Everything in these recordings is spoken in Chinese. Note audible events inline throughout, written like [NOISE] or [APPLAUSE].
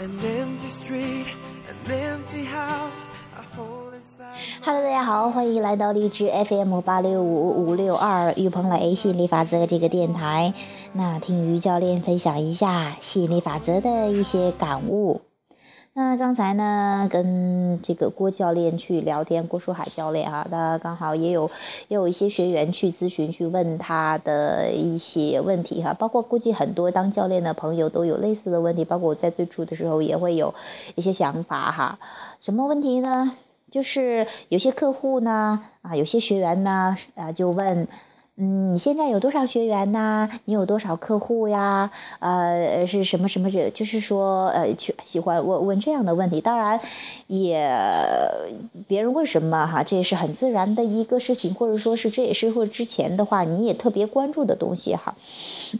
Hello，大家好，欢迎来到荔枝 FM 八六五五六二于鹏磊吸引力法则这个电台。那听于教练分享一下吸引力法则的一些感悟。那刚才呢，跟这个郭教练去聊天，郭书海教练哈，他刚好也有也有一些学员去咨询，去问他的一些问题哈，包括估计很多当教练的朋友都有类似的问题，包括我在最初的时候也会有一些想法哈。什么问题呢？就是有些客户呢，啊，有些学员呢，啊，就问。嗯，你现在有多少学员呢？你有多少客户呀？呃，是什么什么？这就是说，呃，去喜欢问问这样的问题。当然，也别人问什么哈，这也是很自然的一个事情，或者说是这也是或之前的话你也特别关注的东西哈。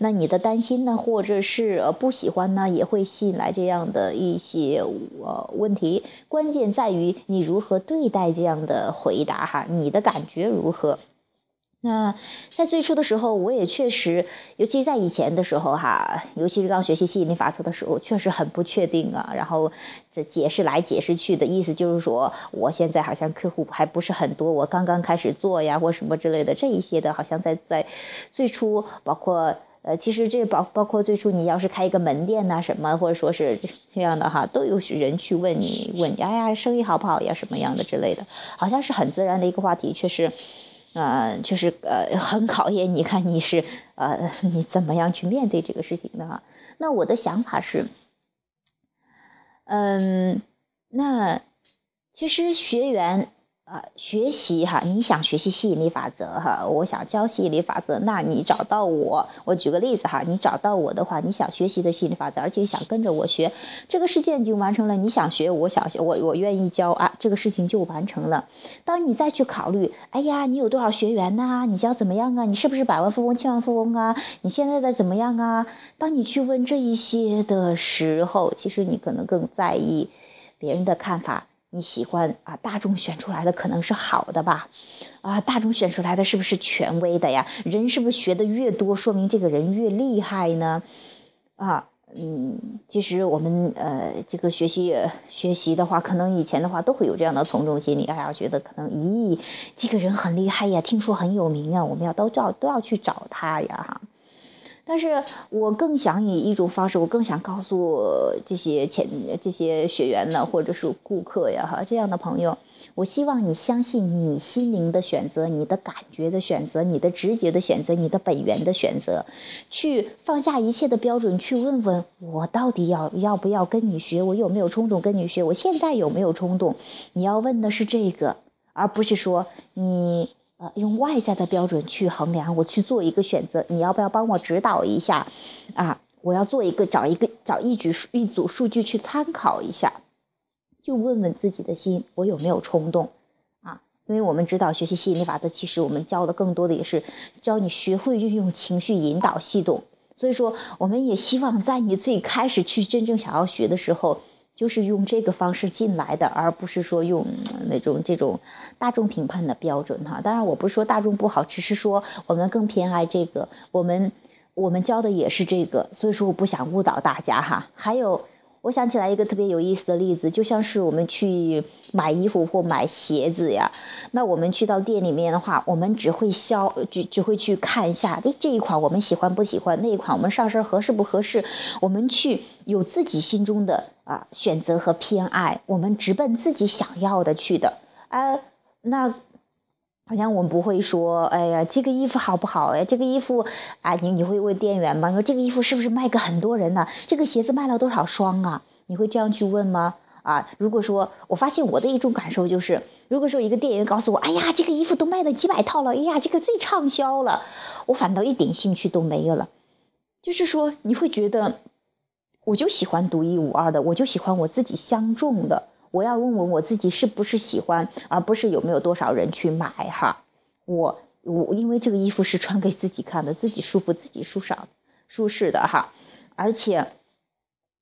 那你的担心呢，或者是不喜欢呢，也会吸引来这样的一些呃问题。关键在于你如何对待这样的回答哈，你的感觉如何？那在最初的时候，我也确实，尤其是在以前的时候哈，尤其是刚学习吸引力法则的时候，确实很不确定啊。然后这解释来解释去的意思就是说，我现在好像客户还不是很多，我刚刚开始做呀，或什么之类的，这一些的，好像在在最初，包括呃，其实这包包括最初你要是开一个门店呐，什么或者说是这样的哈，都有人去问你问，哎呀，生意好不好呀，什么样的之类的，好像是很自然的一个话题，确实。呃，就是呃，很考验你看你是呃，你怎么样去面对这个事情的哈。那我的想法是，嗯，那其实学员。啊，学习哈，你想学习吸引力法则哈，我想教吸引力法则，那你找到我，我举个例子哈，你找到我的话，你想学习的吸引力法则，而且想跟着我学，这个事件已经完成了。你想学，我想学，我我愿意教啊，这个事情就完成了。当你再去考虑，哎呀，你有多少学员呐？你想怎么样啊？你是不是百万富翁、千万富翁啊？你现在在怎么样啊？当你去问这一些的时候，其实你可能更在意别人的看法。你喜欢啊？大众选出来的可能是好的吧？啊，大众选出来的是不是权威的呀？人是不是学的越多，说明这个人越厉害呢？啊，嗯，其实我们呃，这个学习学习的话，可能以前的话都会有这样的从众心理，哎呀，觉得可能咦，这个人很厉害呀，听说很有名啊，我们要都要都要去找他呀，但是我更想以一种方式，我更想告诉这些前这些学员呢，或者是顾客呀，哈，这样的朋友，我希望你相信你心灵的选择，你的感觉的选择，你的直觉的选择，你的本源的选择，去放下一切的标准，去问问我到底要要不要跟你学，我有没有冲动跟你学，我现在有没有冲动？你要问的是这个，而不是说你。呃，用外在的标准去衡量，我去做一个选择，你要不要帮我指导一下？啊，我要做一个找一个找一组一组数据去参考一下，就问问自己的心，我有没有冲动？啊，因为我们知道学习吸引力法则，其实我们教的更多的也是教你学会运用情绪引导系统，所以说我们也希望在你最开始去真正想要学的时候。就是用这个方式进来的，而不是说用那种这种大众评判的标准哈。当然，我不是说大众不好，只是说我们更偏爱这个，我们我们教的也是这个，所以说我不想误导大家哈。还有。我想起来一个特别有意思的例子，就像是我们去买衣服或买鞋子呀，那我们去到店里面的话，我们只会消，只只会去看一下，诶，这一款我们喜欢不喜欢？那一款我们上身合适不合适？我们去有自己心中的啊选择和偏爱，我们直奔自己想要的去的，啊，那。好像我们不会说，哎呀，这个衣服好不好？哎，这个衣服，啊，你你会问店员吗？你说这个衣服是不是卖给很多人呢？这个鞋子卖了多少双啊？你会这样去问吗？啊，如果说我发现我的一种感受就是，如果说一个店员告诉我，哎呀，这个衣服都卖了几百套了，哎呀，这个最畅销了，我反倒一点兴趣都没有了。就是说，你会觉得，我就喜欢独一无二的，我就喜欢我自己相中的。我要问问我自己是不是喜欢，而不是有没有多少人去买哈。我我因为这个衣服是穿给自己看的，自己舒服、自己舒爽、舒适的哈。而且，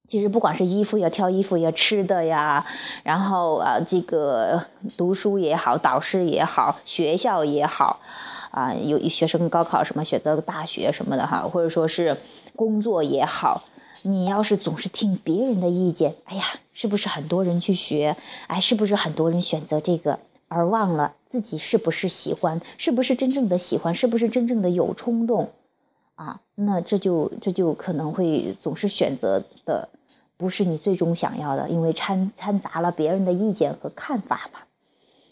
其实不管是衣服要挑衣服呀，吃的呀，然后啊这个读书也好，导师也好，学校也好，啊有学生高考什么选择大学什么的哈，或者说是工作也好。你要是总是听别人的意见，哎呀，是不是很多人去学？哎，是不是很多人选择这个，而忘了自己是不是喜欢，是不是真正的喜欢，是不是真正的有冲动？啊，那这就这就可能会总是选择的不是你最终想要的，因为掺掺杂了别人的意见和看法吧。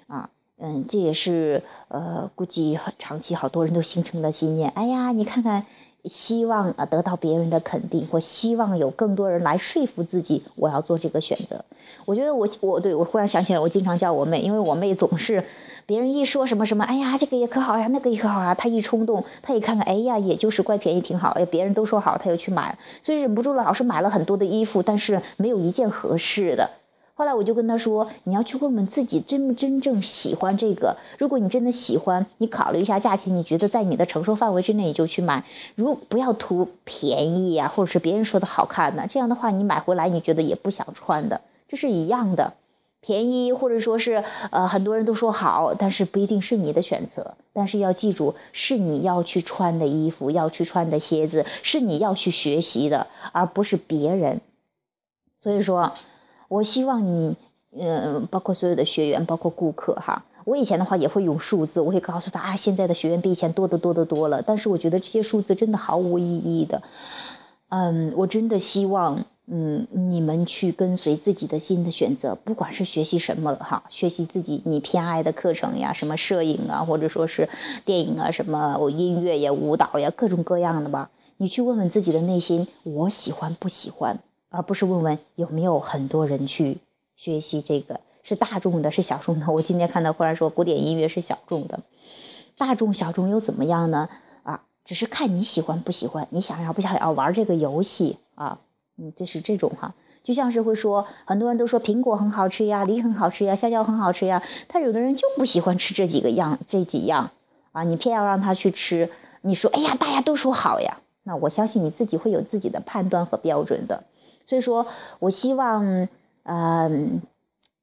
啊，嗯，这也是呃，估计长期好多人都形成的信念。哎呀，你看看，希望啊得到别人的肯定，或希望有更多人来说服自己，我要做这个选择。我觉得我我对我忽然想起来，我经常叫我妹，因为我妹总是。别人一说什么什么，哎呀，这个也可好呀，那个也可好啊。她一冲动，她一看看，哎呀，也就是怪便宜，挺好。哎，别人都说好，她又去买，所以忍不住了，老是买了很多的衣服，但是没有一件合适的。后来我就跟他说，你要去问问自己，真不真正喜欢这个？如果你真的喜欢，你考虑一下价钱，你觉得在你的承受范围之内，你就去买。如不要图便宜呀，或者是别人说的好看的，这样的话，你买回来你觉得也不想穿的，这是一样的。便宜，或者说是呃，很多人都说好，但是不一定是你的选择。但是要记住，是你要去穿的衣服，要去穿的鞋子，是你要去学习的，而不是别人。所以说，我希望你，嗯，包括所有的学员，包括顾客哈，我以前的话也会用数字，我会告诉他啊，现在的学员比以前多得多得多了。但是我觉得这些数字真的毫无意义的。嗯，我真的希望。嗯，你们去跟随自己的心的选择，不管是学习什么哈，学习自己你偏爱的课程呀，什么摄影啊，或者说是电影啊，什么我音乐呀、舞蹈呀，各种各样的吧。你去问问自己的内心，我喜欢不喜欢，而不是问问有没有很多人去学习这个，是大众的，是小众的。[LAUGHS] 我今天看到忽然说古典音乐是小众的，大众小众又怎么样呢？啊，只是看你喜欢不喜欢，你想要不想要玩这个游戏啊？嗯，就是这种哈，就像是会说，很多人都说苹果很好吃呀，梨很好吃呀，香蕉很好吃呀，他有的人就不喜欢吃这几个样，这几样啊，你偏要让他去吃，你说，哎呀，大家都说好呀，那我相信你自己会有自己的判断和标准的，所以说我希望，嗯，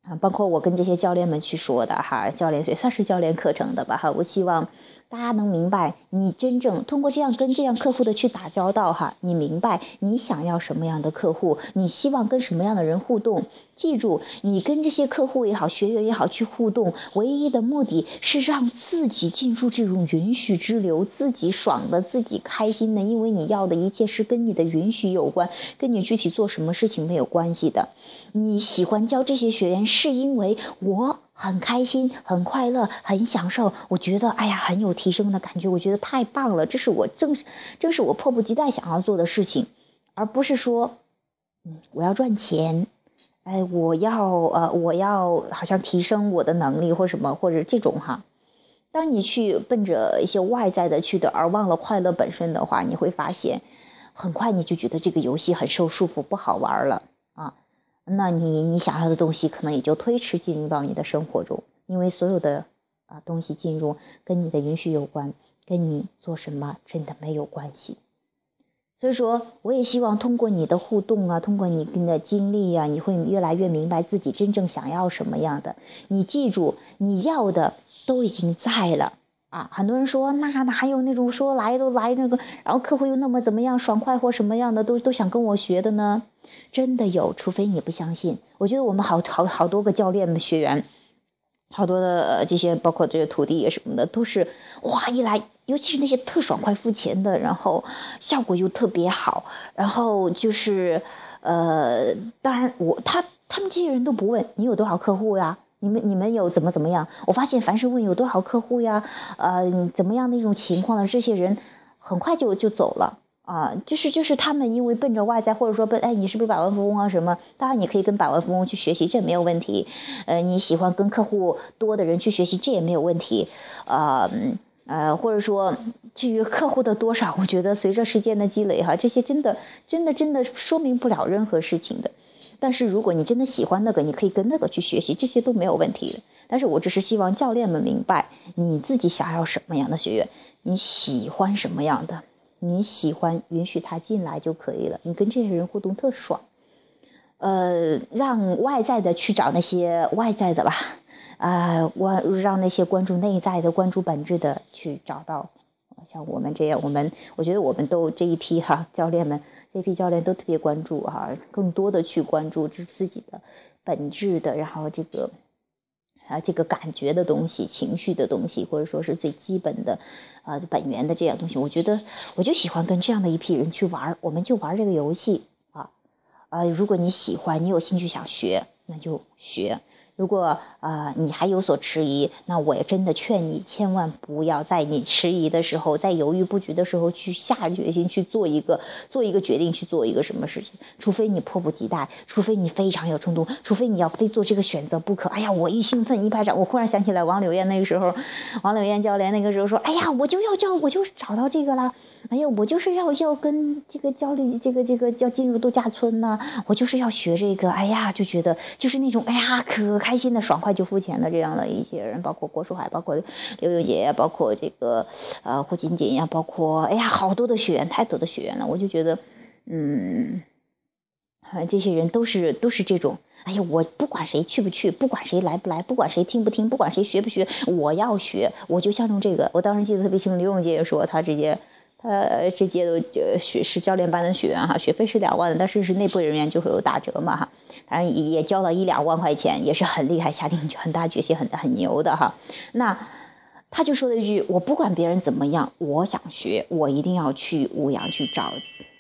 啊，包括我跟这些教练们去说的哈，教练也算是教练课程的吧哈，我希望。大家能明白，你真正通过这样跟这样客户的去打交道哈，你明白你想要什么样的客户，你希望跟什么样的人互动。记住，你跟这些客户也好，学员也好去互动，唯一的目的是让自己进入这种允许之流，自己爽的，自己开心的，因为你要的一切是跟你的允许有关，跟你具体做什么事情没有关系的。你喜欢教这些学员，是因为我。很开心，很快乐，很享受。我觉得，哎呀，很有提升的感觉。我觉得太棒了，这是我正是，正是我迫不及待想要做的事情，而不是说，嗯，我要赚钱，哎，我要呃，我要好像提升我的能力或什么，或者这种哈。当你去奔着一些外在的去的，而忘了快乐本身的话，你会发现，很快你就觉得这个游戏很受束缚，不好玩了。那你你想要的东西可能也就推迟进入到你的生活中，因为所有的啊东西进入跟你的允许有关，跟你做什么真的没有关系。所以说，我也希望通过你的互动啊，通过你跟的经历啊，你会越来越明白自己真正想要什么样的。你记住，你要的都已经在了啊。很多人说，那哪有那种说来都来那个，然后客户又那么怎么样爽快或什么样的，都都想跟我学的呢？真的有，除非你不相信。我觉得我们好好好多个教练的学员，好多的这些包括这些徒弟什么的，都是哇一来，尤其是那些特爽快付钱的，然后效果又特别好，然后就是呃，当然我他他们这些人都不问你有多少客户呀，你们你们有怎么怎么样？我发现凡是问有多少客户呀，呃怎么样的一种情况呢？这些人很快就就走了。啊，就是就是他们因为奔着外在，或者说奔哎，你是不是百万富翁啊什么？当然你可以跟百万富翁去学习，这没有问题。呃，你喜欢跟客户多的人去学习，这也没有问题。呃呃，或者说至于客户的多少，我觉得随着时间的积累哈，这些真的真的真的说明不了任何事情的。但是如果你真的喜欢那个，你可以跟那个去学习，这些都没有问题。但是我只是希望教练们明白，你自己想要什么样的学员，你喜欢什么样的。你喜欢允许他进来就可以了，你跟这些人互动特爽，呃，让外在的去找那些外在的吧，啊，我让那些关注内在的、关注本质的去找到，像我们这样，我们我觉得我们都这一批哈教练们，JP 教练都特别关注哈，更多的去关注这自己的本质的，然后这个啊这个感觉的东西、情绪的东西，或者说是最基本的啊本源的这样东西。我觉得我就喜欢跟这样的一批人去玩，我们就玩这个游戏啊啊！如果你喜欢，你有兴趣想学，那就学。如果啊你还有所迟疑，那我也真的劝你千万不要在你迟疑的时候，在犹豫不决的时候去下决心去做一个做一个决定，去做一个什么事情。除非你迫不及待，除非你非常有冲动，除非你要非做这个选择不可。哎呀，我一兴奋一拍掌，我忽然想起来王柳燕那个时候，王柳燕教练那个时候说：“哎呀，我就要教，我就找到这个了。哎呀，我就是要要跟这个教练，这个这个要进入度假村呢，我就是要学这个。哎呀，就觉得就是那种哎呀可开。”开心的爽快就付钱的这样的一些人，包括郭书海，包括刘永杰，包括这个呃胡锦锦呀，包括哎呀好多的学员，太多的学员了，我就觉得嗯，这些人都是都是这种，哎呀我不管谁去不去，不管谁来不来，不管谁听不听，不管谁学不学，我要学，我就相中这个。我当时记得特别清，刘永杰也说他直接。他这届的学是教练班的学员哈，学费是两万，但是是内部人员就会有打折嘛哈，当然也交了一两万块钱，也是很厉害，下定很大决心，很很牛的哈。那他就说了一句：“我不管别人怎么样，我想学，我一定要去乌阳去找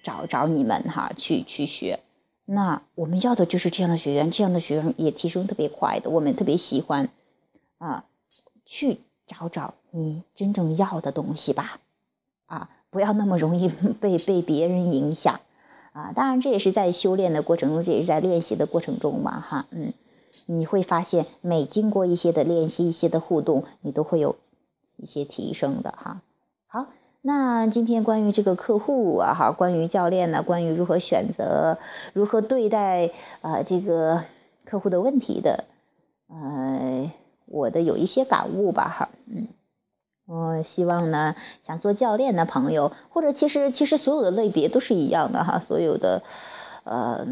找找你们哈，去去学。”那我们要的就是这样的学员，这样的学员也提升特别快的，我们特别喜欢啊，去找找你真正要的东西吧，啊。不要那么容易 [LAUGHS] 被被别人影响，啊，当然这也是在修炼的过程中，这也是在练习的过程中嘛，哈，嗯，你会发现每经过一些的练习、一些的互动，你都会有一些提升的哈。好，那今天关于这个客户啊，哈，关于教练呢，关于如何选择、如何对待啊这个客户的问题的，呃，我的有一些感悟吧，哈，嗯。我希望呢，想做教练的朋友，或者其实其实所有的类别都是一样的哈，所有的呃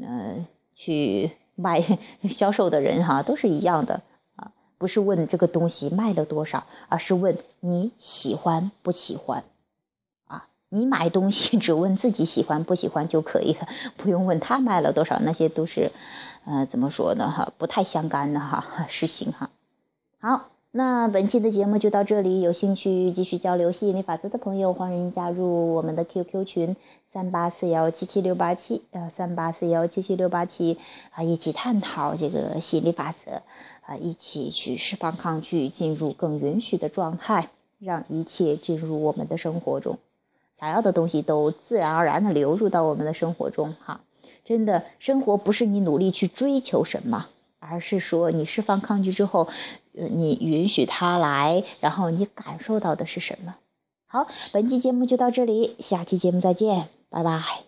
呃去卖销售的人哈都是一样的啊，不是问这个东西卖了多少，而是问你喜欢不喜欢啊？你买东西 [LAUGHS] 只问自己喜欢不喜欢就可以了，不用问他卖了多少，那些都是呃怎么说呢哈，不太相干的哈事情哈。好。那本期的节目就到这里，有兴趣继续交流吸引力法则的朋友，欢迎加入我们的 QQ 群三八四幺七七六八七呃三八四幺七七六八七啊，一起探讨这个吸引力法则啊，一起去释放抗拒，进入更允许的状态，让一切进入我们的生活中，想要的东西都自然而然的流入到我们的生活中哈。真的，生活不是你努力去追求什么。而是说，你释放抗拒之后，呃，你允许他来，然后你感受到的是什么？好，本期节目就到这里，下期节目再见，拜拜。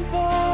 stop